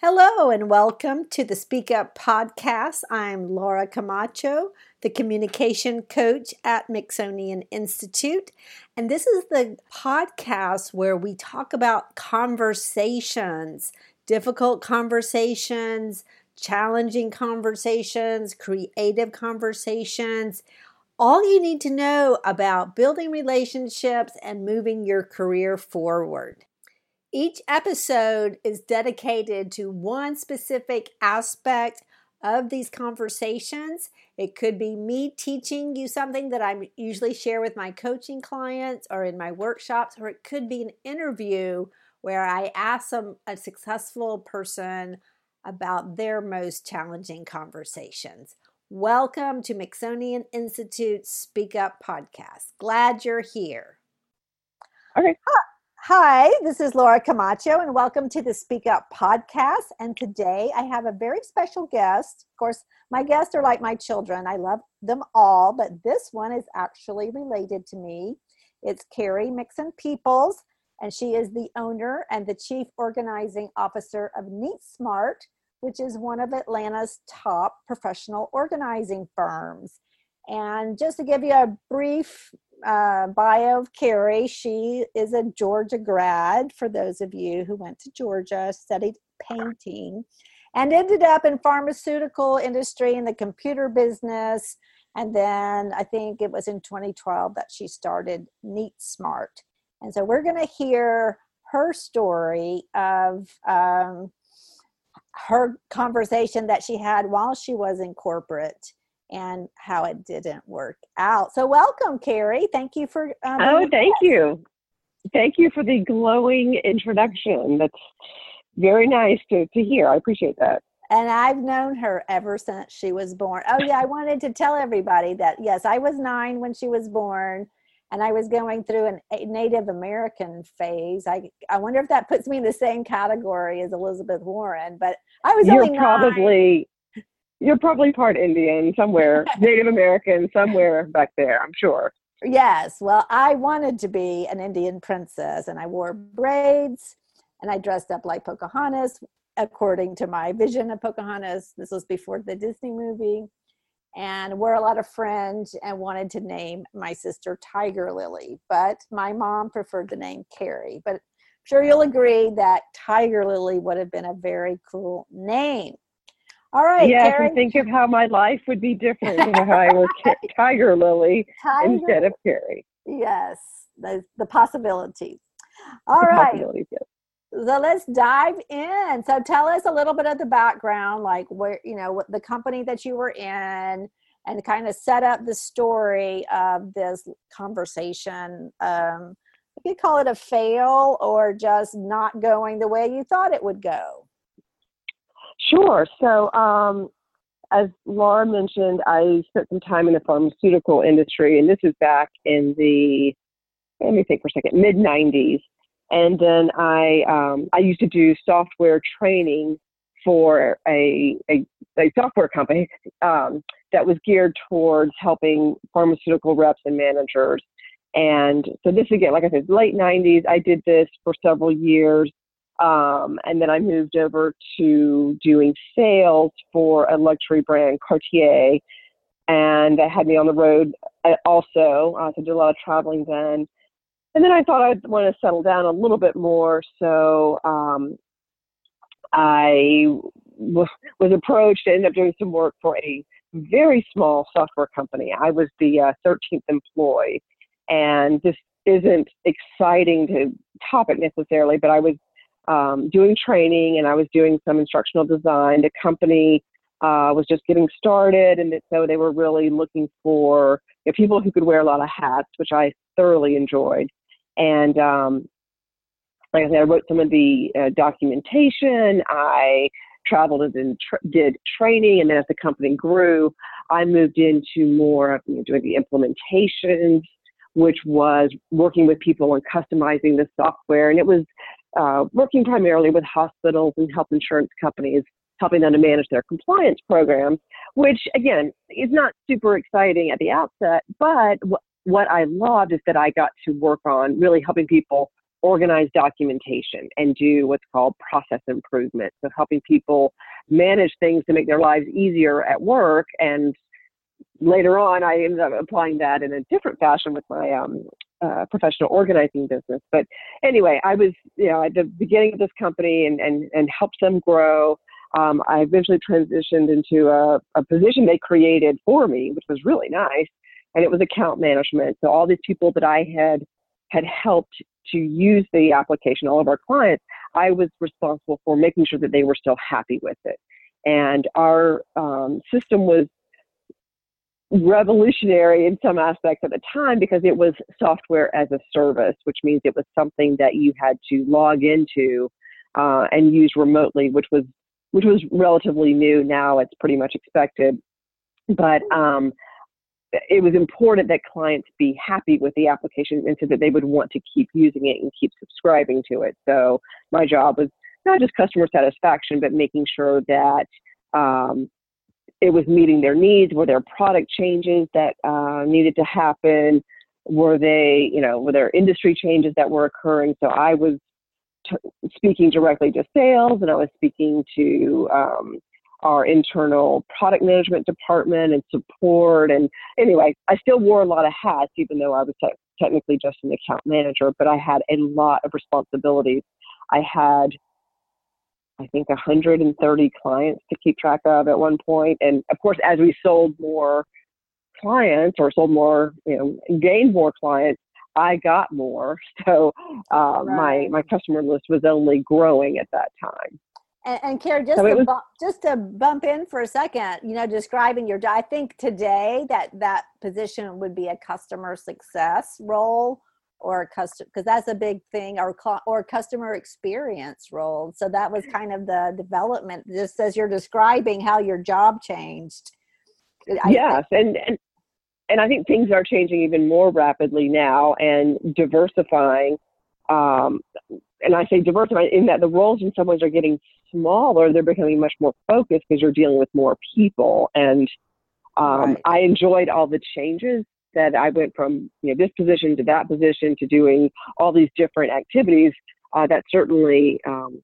Hello, and welcome to the Speak Up Podcast. I'm Laura Camacho, the communication coach at Mixonian Institute. And this is the podcast where we talk about conversations, difficult conversations, challenging conversations, creative conversations. All you need to know about building relationships and moving your career forward. Each episode is dedicated to one specific aspect of these conversations. It could be me teaching you something that I usually share with my coaching clients or in my workshops, or it could be an interview where I ask some, a successful person about their most challenging conversations. Welcome to Mixonian Institute Speak Up Podcast. Glad you're here. Okay. Hi, this is Laura Camacho, and welcome to the Speak Up podcast. And today I have a very special guest. Of course, my guests are like my children. I love them all, but this one is actually related to me. It's Carrie Mixon Peoples, and she is the owner and the chief organizing officer of Neat Smart, which is one of Atlanta's top professional organizing firms. And just to give you a brief uh, bio of Carrie. She is a Georgia grad, for those of you who went to Georgia, studied painting, and ended up in pharmaceutical industry in the computer business. And then I think it was in 2012 that she started Neat Smart. And so we're going to hear her story of um, her conversation that she had while she was in corporate and how it didn't work out. So, welcome, Carrie. Thank you for. Um, oh, thank you. Thank you for the glowing introduction. That's very nice to, to hear. I appreciate that. And I've known her ever since she was born. Oh, yeah, I wanted to tell everybody that, yes, I was nine when she was born, and I was going through an, a Native American phase. I, I wonder if that puts me in the same category as Elizabeth Warren, but I was You're only probably you're probably part Indian somewhere, Native American somewhere back there, I'm sure. Yes. Well, I wanted to be an Indian princess and I wore braids and I dressed up like Pocahontas according to my vision of Pocahontas. This was before the Disney movie. And wore a lot of fringe and wanted to name my sister Tiger Lily. But my mom preferred the name Carrie. But I'm sure you'll agree that Tiger Lily would have been a very cool name. All right. Yes, and think of how my life would be different if I were Tiger Lily Tiger. instead of Carrie. Yes, the, the possibilities. All the right. Possibilities, yes. So let's dive in. So tell us a little bit of the background, like where you know what the company that you were in, and kind of set up the story of this conversation. Um, you could call it a fail or just not going the way you thought it would go. Sure. So, um, as Laura mentioned, I spent some time in the pharmaceutical industry, and this is back in the let me think for a second, mid '90s. And then I um, I used to do software training for a a, a software company um, that was geared towards helping pharmaceutical reps and managers. And so this again, like I said, late '90s. I did this for several years. Um, and then I moved over to doing sales for a luxury brand, Cartier. And that had me on the road uh, also. Uh, so I did a lot of traveling then. And then I thought I'd want to settle down a little bit more. So um, I was approached and ended up doing some work for a very small software company. I was the uh, 13th employee. And this isn't exciting to topic necessarily, but I was um, doing training and I was doing some instructional design. The company uh, was just getting started, and so they were really looking for you know, people who could wear a lot of hats, which I thoroughly enjoyed. And um, like I said, I wrote some of the uh, documentation. I traveled and tra- did training, and then as the company grew, I moved into more of you know, doing the implementations, which was working with people and customizing the software. And it was uh, working primarily with hospitals and health insurance companies, helping them to manage their compliance programs, which again is not super exciting at the outset. But what I loved is that I got to work on really helping people organize documentation and do what's called process improvement. So helping people manage things to make their lives easier at work. And later on, I ended up applying that in a different fashion with my um, uh, professional organizing business. But anyway, I was, you know, at the beginning of this company and, and, and helped them grow. Um, I eventually transitioned into a, a position they created for me, which was really nice. And it was account management. So all these people that I had had helped to use the application, all of our clients, I was responsible for making sure that they were still happy with it. And our um, system was revolutionary in some aspects at the time because it was software as a service, which means it was something that you had to log into uh, and use remotely, which was which was relatively new. Now it's pretty much expected, but um, it was important that clients be happy with the application and so that they would want to keep using it and keep subscribing to it. So my job was not just customer satisfaction, but making sure that um, it was meeting their needs. Were there product changes that uh, needed to happen? Were they, you know, were there industry changes that were occurring? So I was t- speaking directly to sales, and I was speaking to um, our internal product management department and support. And anyway, I still wore a lot of hats, even though I was te- technically just an account manager, but I had a lot of responsibilities. I had, I think, 130 clients to keep track of at one point. And of course, as we sold more clients or sold more, you know, gained more clients, I got more. So uh, right. my my customer list was only growing at that time. And, and Kara, just, so to was, bump, just to bump in for a second, you know, describing your, I think today that that position would be a customer success role or a custom because that's a big thing or or customer experience role so that was kind of the development just as you're describing how your job changed yes and, and and i think things are changing even more rapidly now and diversifying um, and I say diversifying in that the roles in some ways are getting smaller. They're becoming much more focused because you're dealing with more people. And um, right. I enjoyed all the changes that I went from you know this position to that position to doing all these different activities. Uh, that certainly um,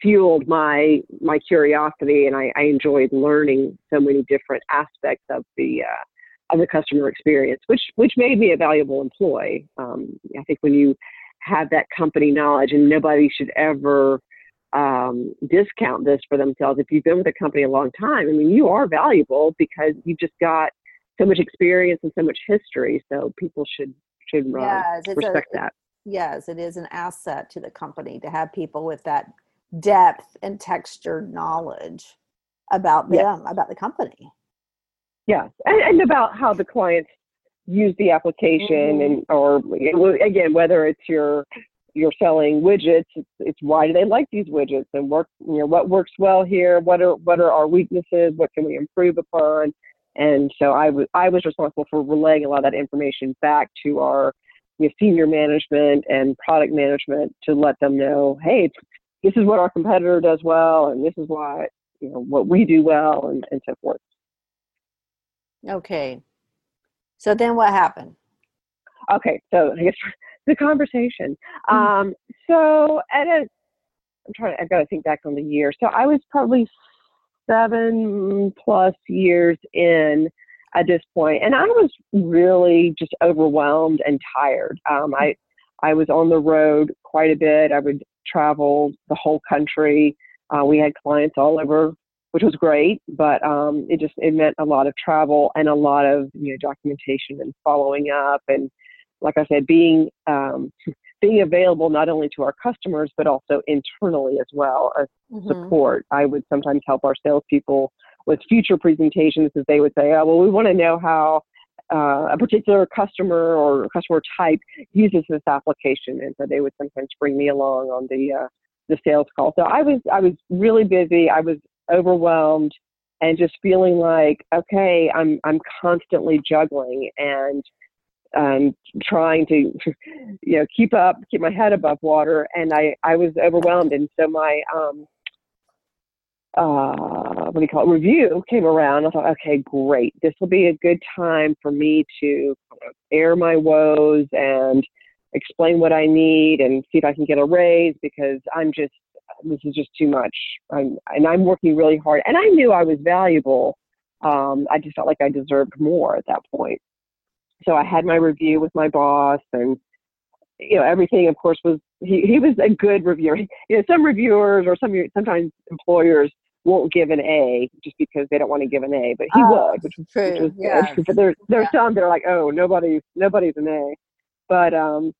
fueled my my curiosity, and I, I, enjoyed learning so many different aspects of the uh, of the customer experience, which which made me a valuable employee. Um, I think when you have that company knowledge, and nobody should ever um, discount this for themselves. If you've been with a company a long time, I mean, you are valuable because you've just got so much experience and so much history. So people should should uh, yes, respect a, that. Yes, it is an asset to the company to have people with that depth and textured knowledge about them, about the company. Yes, and, and about how the clients use the application mm-hmm. and or again whether it's your you're selling widgets it's, it's why do they like these widgets and work you know what works well here what are what are our weaknesses what can we improve upon and so I was I was responsible for relaying a lot of that information back to our you know, senior management and product management to let them know hey this is what our competitor does well and this is why you know what we do well and, and so forth okay so then what happened? Okay, so I guess the conversation. Mm-hmm. Um, so at a, I'm trying. I've got to think back on the year. So I was probably seven plus years in at this point, and I was really just overwhelmed and tired. Um, I I was on the road quite a bit. I would travel the whole country. Uh, we had clients all over which was great, but um, it just it meant a lot of travel and a lot of you know documentation and following up and like I said, being um, being available not only to our customers but also internally as well as mm-hmm. support. I would sometimes help our salespeople with future presentations because they would say, "Oh, well, we want to know how." Uh, a particular customer or customer type uses this application, and so they would sometimes bring me along on the uh, the sales call. So I was I was really busy. I was overwhelmed and just feeling like okay i'm i'm constantly juggling and um, trying to you know keep up keep my head above water and i i was overwhelmed and so my um uh what do you call it review came around i thought okay great this will be a good time for me to air my woes and explain what I need and see if I can get a raise because I'm just this is just too much. I'm, and I'm working really hard. And I knew I was valuable. Um, I just felt like I deserved more at that point. So I had my review with my boss, and you know everything. Of course, was he, he was a good reviewer. You know, some reviewers or some sometimes employers won't give an A just because they don't want to give an A, but he Oh, would, which, true, which was good. But there there's Yeah. some that are like, oh, nobody nobody's an A. But um,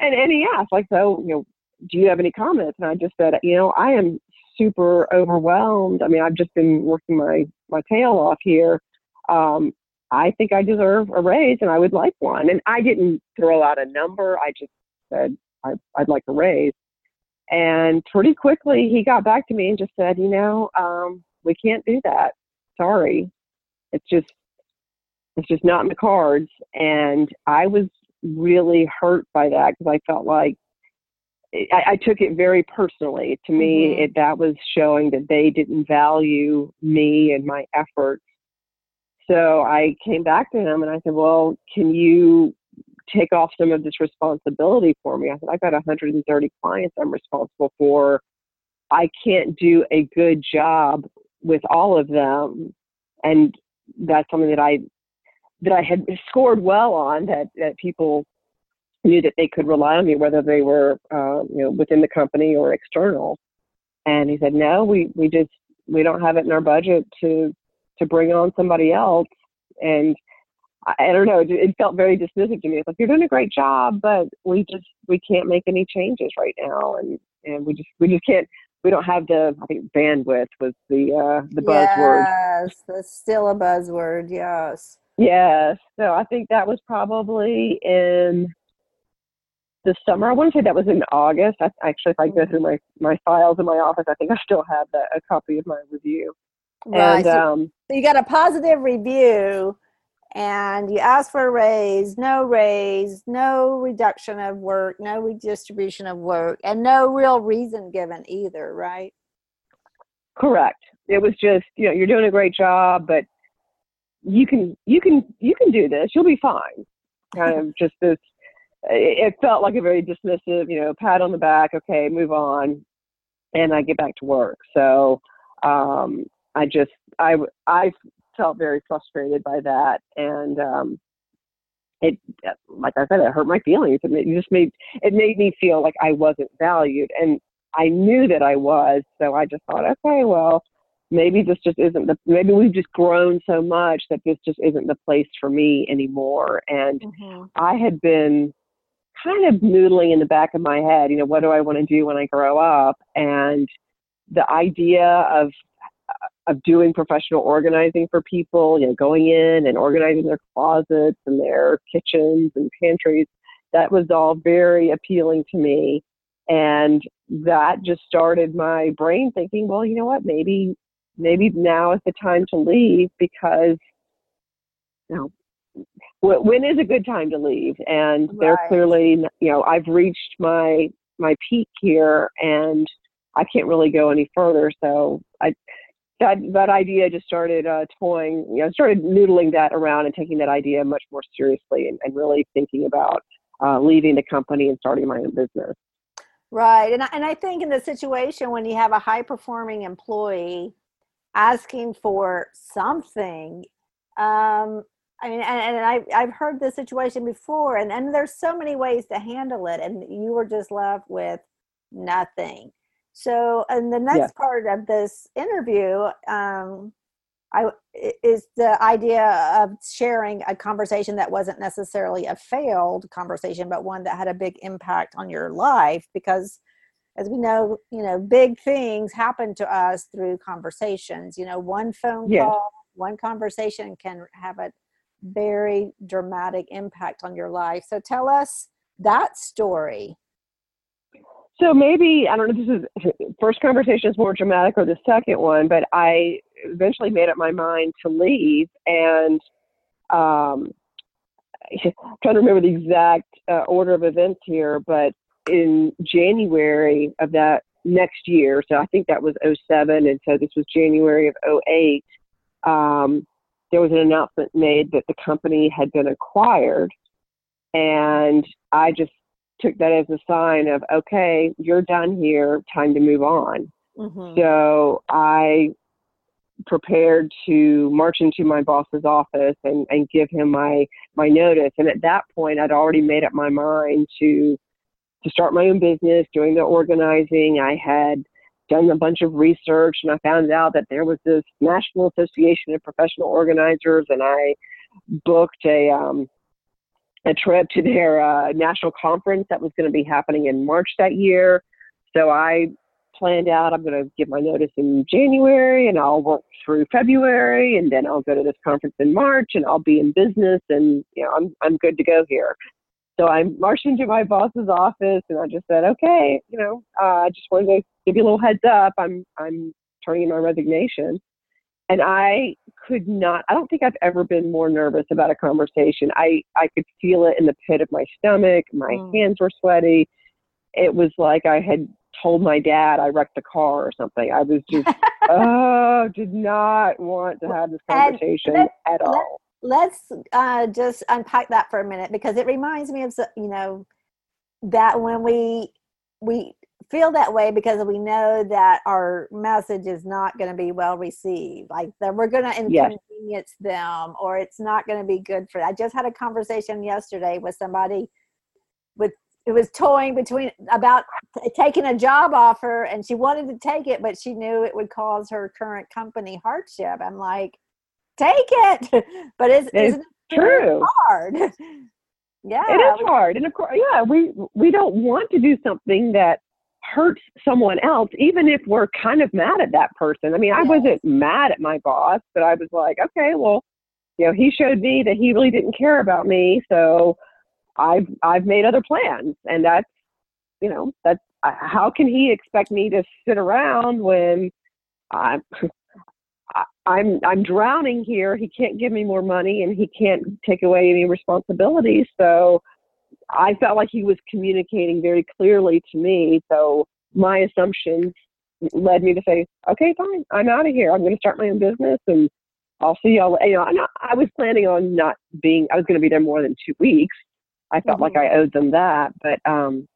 and and he asked like, so you know, do you have any comments? And I just said, you know, I am super overwhelmed. I mean, I've just been working my my tail off here. Um, I think I deserve a raise, and I would like one. And I didn't throw out a number. I just said I, I'd like a raise. And pretty quickly, he got back to me and just said, you know, um, we can't do that. Sorry, it's just it's just not in the cards. And I was really hurt by that because I felt like I, I took it very personally. To me, Mhm. it, that was showing that they didn't value me and my efforts. So I came back to him and I said, "Well, can you take off some of this responsibility for me?" I said, "I've got 130 clients I'm responsible for. I can't do a good job with all of them, and that's something that I that I had scored well on. That that people knew that they could rely on me, whether they were uh, you know within the company or external." And he said, "No, we we just we don't have it in our budget to to bring on somebody else." And I, don't know, it, it felt very dismissive to me. It's like you're doing a great job, but we just we can't make any changes right now, and and we just we just can't. We don't have the I think bandwidth was the uh, the buzzword. Yes, that's still a buzzword. Yes. Yes. So I think that was probably in the summer. I want to say that was in August. I, actually, if I go through my, my files in my office, I think I still have that, a copy of my review. Right. And so, um, so you got a positive review and you asked for a raise, no raise, no reduction of work, no redistribution of work, and no real reason given either, right? correct. It was just, you know, you're doing a great job, but you can, you can, you can do this. You'll be fine. Kind of just this. It it felt like a very dismissive, you know, pat on the back. Okay, move on, and I get back to work. So um, I just, I, I felt very frustrated by that, and um, it, like I said, it hurt my feelings. It, made, it just made it made me feel like I wasn't valued, and I knew that I was. So I just thought, okay, well, maybe this just isn't the. Maybe we've just grown so much that this just isn't the place for me anymore. And I had been kind of noodling in the back of my head, you know, what do I want to do when I grow up? And the idea of of doing professional organizing for people, you know, going in and organizing their closets and their kitchens and pantries, that was all very appealing to me. And that just started my brain thinking, well, you know what, maybe maybe now is the time to leave because you know when is a good time to leave? And they're clearly you know i've reached my my peak here and i can't really go any further. So i that that idea just started uh, toying you know started noodling that around and taking that idea much more seriously and, and really thinking about uh, leaving the company and starting my own business Right. And I, and I think in the situation when you have a high performing employee asking for something, um, I mean, and, and I, I've heard this situation before, and, and there's so many ways to handle it, and you were just left with nothing. So, in the next Yes. part of this interview, um, I i- is the idea of sharing a conversation that wasn't necessarily a failed conversation, but one that had a big impact on your life. Because, as we know, you know, big things happen to us through conversations. You know, one phone Yes. call, one conversation can have a very dramatic impact on your life. So, tell us that story. So maybe I don't know this is first conversation is more dramatic or the second one, but I eventually made up my mind to leave and um I'm trying to remember the exact uh, order of events here, but in January of that next year, so I think that was 07 and so this was January of 08, um, there was an announcement made that the company had been acquired and I just took that as a sign of, okay, you're done here, time to move on. Mhm. So I prepared to march into my boss's office and, and give him my my notice. And at that point, I'd already made up my mind to to start my own business, doing the organizing. I had done a bunch of research, and I found out that there was this National Association of Professional Organizers, and I booked a um, a trip to their uh, national conference that was going to be happening in March that year. So I planned out I'm going to give my notice in January and I'll work through February and then I'll go to this conference in March and I'll be in business and you know I'm I'm good to go here. So I marched into my boss's office and I just said, okay, you know, uh, I just wanted to give you a little heads up. I'm I'm turning in my resignation. And I could not, I don't think I've ever been more nervous about a conversation. I, I could feel it in the pit of my stomach. My Mm. hands were sweaty. It was like I had told my dad I wrecked the car or something. I was just, oh, did not want to have this conversation let- at all. let's uh, just unpack that for a minute because it reminds me of you know that when we we feel that way because we know that our message is not going to be well received like that we're going to Yes. inconvenience them or it's not going to be good for i just had a conversation yesterday with somebody with it was toying between about t- taking a job offer and she wanted to take it but she knew it would cause her current company hardship i'm like take it but it's, It's isn't it True. hard yeah It is hard. And of course, yeah, we, we don't want to do something that hurts someone else, even if we're kind of mad at that person. I mean, I wasn't mad at my boss, but I was like, okay, well, you know, he showed me that he really didn't care about me. So I've, I've made other plans and that's, you know, that's, uh, how can he expect me to sit around when I'm, I'm, I'm drowning here. He can't give me more money and he can't take away any responsibilities. So I felt like he was communicating very clearly to me. So my assumptions led me to say, okay, fine, I'm out of here. I'm going to start my own business and I'll see y'all. You know, not, I was planning on not being, I was going to be there more than two weeks. I felt like I owed them that, but, um,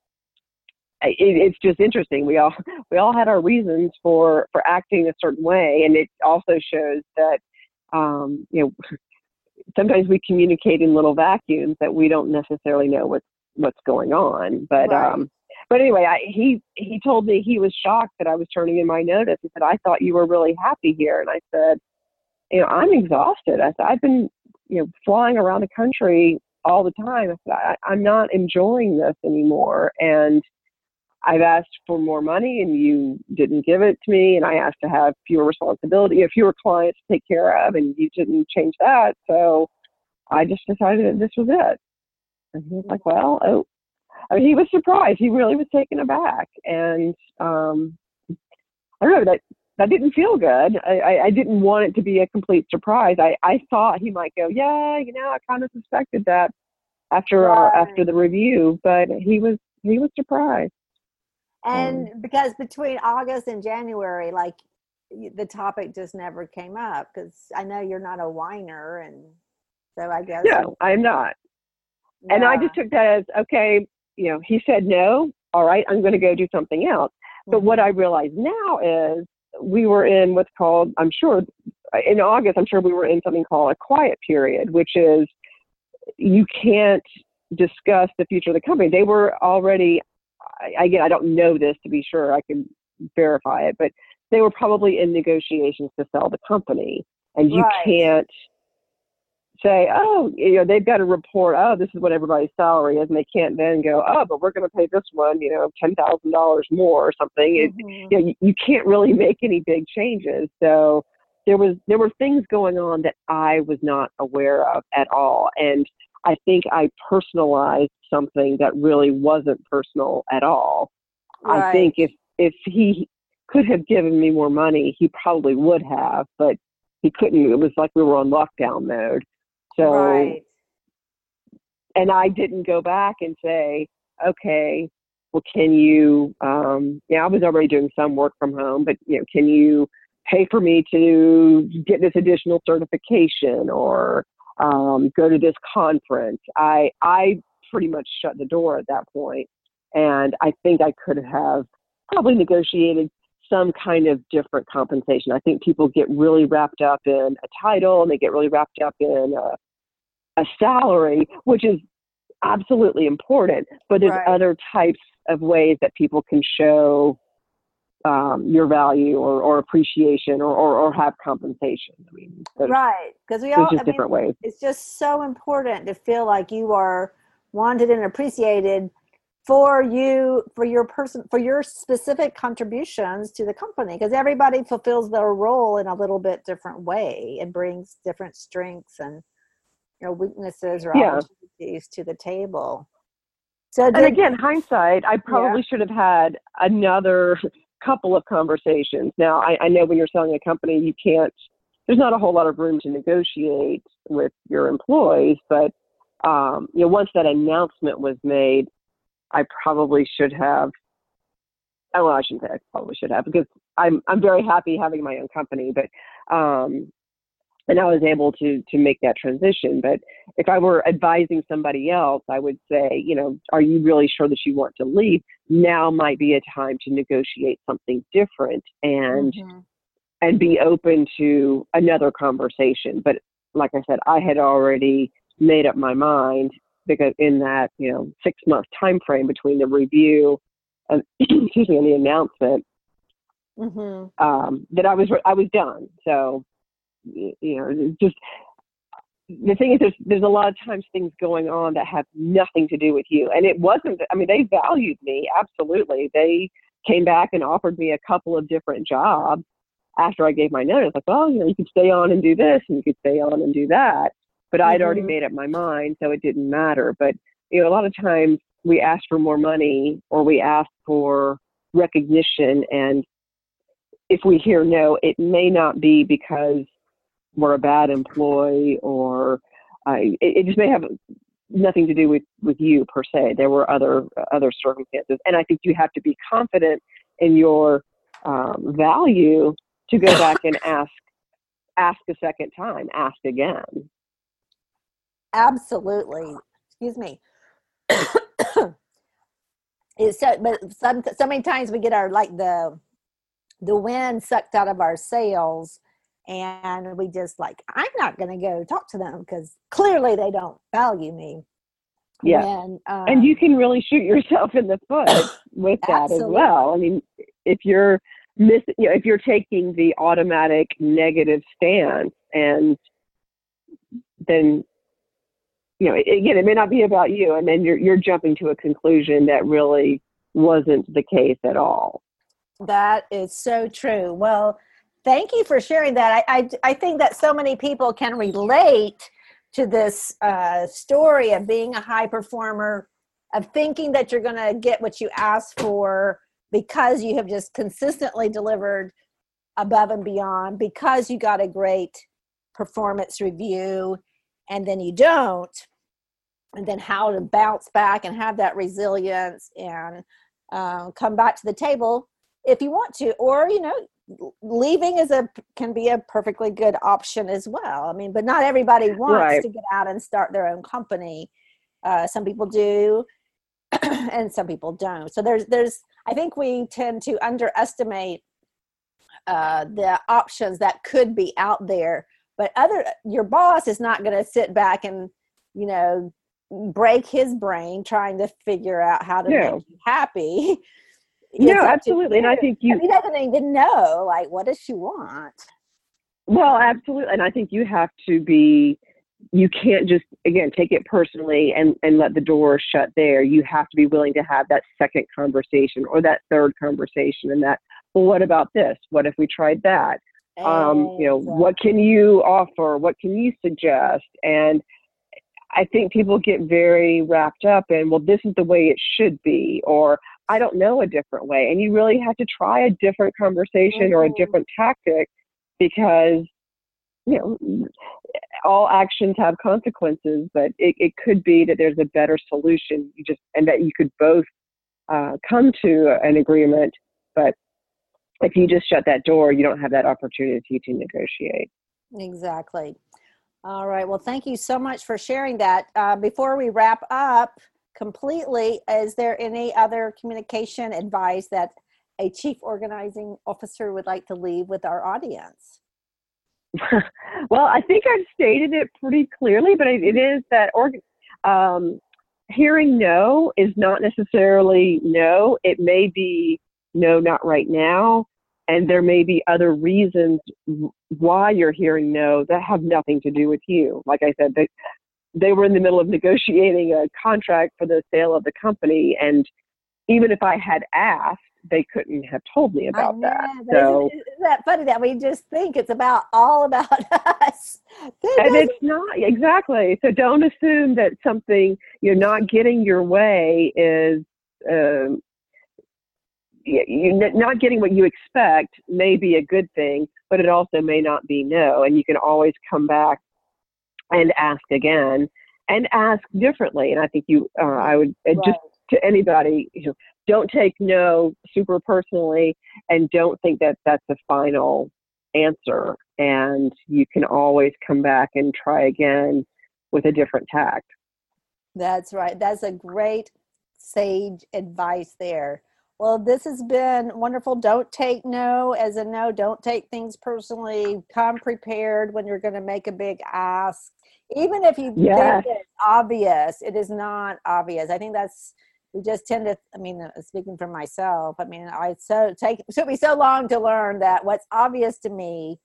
I- it, it's just interesting. We all we all had our reasons for for acting a certain way, and it also shows that um, you know sometimes we communicate in little vacuums that we don't necessarily know what's what's going on. But Right. um, but anyway, I, he he told me he was shocked that I was turning in my notice. He said, "I thought you were really happy here," and I said, "You know, I'm exhausted. I said I've been you know flying around the country all the time. I said I, I'm not enjoying this anymore, and." I've asked for more money and you didn't give it to me, and I asked to have fewer responsibility, uh, fewer clients to take care of, and you didn't change that. So I just decided that this was it. And he was like, "Well, oh," I mean, he was surprised. He really was taken aback, and um, I don't know that that didn't feel good. I, I, I didn't want it to be a complete surprise. I, I thought he might go, "Yeah, you know, I kind of suspected that." After our, after the review, but he was he was surprised. And um, because between august and january like the topic just never came up because i know you're not a whiner and so i guess No, I'm not. And I just took that as okay, you know, he said no, all right, I'm going to go do something else. But what mm-hmm. I realize now is we were in what's called, I'm sure, uh, in August, I'm sure we were in something called a quiet period, which is you can't discuss the future of the company. They were already, I, again, I don't know this to be sure, I can verify it, but they were probably in negotiations to sell the company. And you Right. can't say, oh, you know, they've got to report, oh, this is what everybody's salary is, and they can't then go, oh, but we're going to pay this one, you know, ten thousand dollars more or something. It, Mhm. you know, you, you can't really make any big changes. So there was there were things going on that I was not aware of at all, and I think I personalized something that really wasn't personal at all. I think if if he could have given me more money, he probably would have, but he couldn't. It was like we were on lockdown mode. So right and I didn't go back and say, okay, well, can you? Um, yeah, I was already doing some work from home, but you know, can you pay for me to get this additional certification or um, go to this conference? I I pretty much shut the door at that. And I think I could have probably negotiated some kind of different compensation. I think people get really wrapped up in a title and they get really wrapped up in a, a salary, which is absolutely important, but there's Right. other types of ways that people can show um, your value or, or appreciation or, or, or have compensation. I mean, Right. Because we all, just I mean, different ways. it's just so important to feel like you are wanted and appreciated for you for your person for your specific contributions to the company because everybody fulfills their role in a little bit different way and brings different strengths and you know weaknesses or Yeah. opportunities to the table so And again, hindsight, I probably should have had another couple of conversations. Now, I, I know when you're selling a company, you can't, there's not a whole lot of room to negotiate with your employees, but, um, you know, once that announcement was made, I probably should have, oh, well, I shouldn't say I probably should have because I'm, I'm very happy having my own company, but, um, and I was able to to make that transition. But if I were advising somebody else, I would say, you know, are you really sure that you want to leave? Now might be a time to negotiate something different and Mhm. and be open to another conversation. But like I said, I had already made up my mind because in that you know six month time frame between the review and excuse me and the announcement Mhm. um, that I was I was done. So you know, just the thing is, there's there's a lot of times things going on that have nothing to do with you, and it wasn't. I mean, they valued me absolutely. They came back and offered me a couple of different jobs after I gave my notice. Like, well, you know, you could stay on and do this, and you could stay on and do that. But I'd already Mhm. made up my mind, so it didn't matter. But you know, a lot of times we ask for more money or we ask for recognition, and if we hear no, it may not be because we're a bad employee or uh, it, it just may have nothing to do with, with you per se. There were other other circumstances, and I think you have to be confident in your um, value to go back and ask ask a second time, ask again. absolutely excuse me it's so but some so many times we get our like the the wind sucked out of our sails and we just like i'm not going to go talk to them because clearly they don't value me Yeah. when, um, and you can really shoot yourself in the foot with that as well. I mean, if you're miss, you know, if you're taking the automatic negative stance, and then you know, again, it may not be about you, and then you're you're jumping to a conclusion that really wasn't the case at all. That is so true. Well, thank you for sharing that. I, I, I think that so many people can relate to this uh, story of being a high performer, of thinking that you're going to get what you ask for because you have just consistently delivered above and beyond, because you got a great performance review, and then you don't. And then how to bounce back and have that resilience and uh, come back to the table if you want to or you know leaving is a can be a perfectly good option as well. I mean but not everybody wants Right. to get out and start their own company. Uh, some people do and some people don't. So there's there's i think we tend to underestimate uh, the options that could be out there. But other your boss is not going to sit back and you know break his brain trying to figure out how to No. make you happy No, absolutely, and I think you he doesn't even know, like, what does she want? Well, absolutely. And I think you have to be, you can't just, again, take it personally and, and let the door shut there. You have to be willing to have that second conversation or that third conversation and that, well, what about this? What if we tried that? Um, you know, what can you offer? What can you suggest? And I think people get very wrapped up in, well, this is the way it should be, or I don't know a different way. And you really have to try a different conversation or a Mhm. different tactic because, you know, all actions have consequences, but it, it could be that there's a better solution. You just, and that you could both uh, come to an agreement. But if you just shut that door, you don't have that opportunity to negotiate. Exactly. All right. Well, thank you so much for sharing that. Uh, before we wrap up, completely. Is there any other communication advice that a chief organizing officer would like to leave with our audience? well, I think I've stated it pretty clearly, but it is that org- um, hearing no is not necessarily no. It may be no, not right now. And there may be other reasons why you're hearing no that have nothing to do with you. Like I said, they, they were in the middle of negotiating a contract for the sale of the company. And even if I had asked, they couldn't have told me about that. So isn't, isn't, that funny that we just think it's about all about us? and it's not exactly. So don't assume that something you're not getting your way is um, you're not getting what you expect may be a good thing, but it also may not be no. And you can always come back and ask again and ask differently. And I think you, uh, I would uh, right. just to anybody, you know, don't take no super personally and don't think that that's the final answer. And you can always come back and try again with a different tact. That's right. That's a great sage advice there. Well, this has been wonderful. Don't take no as a no. Don't take things personally. Come prepared when you're going to make a big ask. Even if you yes. think it's obvious, it is not obvious. I think that's we just tend to. I mean, uh, speaking for myself, I mean, I so take it took me so long to learn that what's obvious to me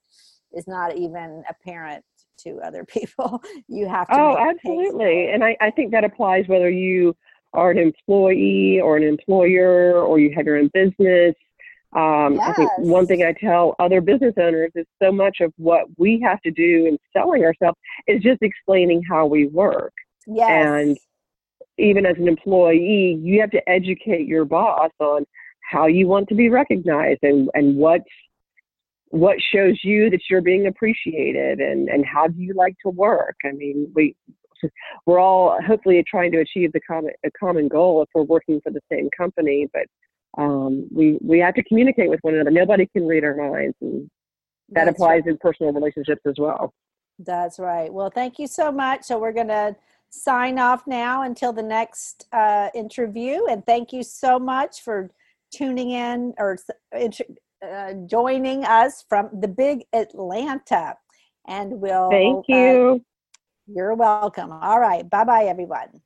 is not even apparent to other people. You have to. Oh, absolutely, and I, I think that applies whether you are an employee or an employer or you have your own business. Um, yes. I think one thing I tell other business owners is so much of what we have to do in selling ourselves is just explaining how we work. Yes. And even as an employee, you have to educate your boss on how you want to be recognized and, and what what shows you that you're being appreciated and, and how do you like to work. I mean, we we're all hopefully trying to achieve the common a common goal if we're working for the same company. But um, we we have to communicate with one another. Nobody can read our minds, and that That's applies right. in personal relationships as well. That's right. Well, thank you so much. So we're going to sign off now until the next uh, interview, and thank you so much for tuning in or uh, joining us from the Big Atlanta. And we'll thank uh, you. You're welcome. All right. Bye bye, everyone.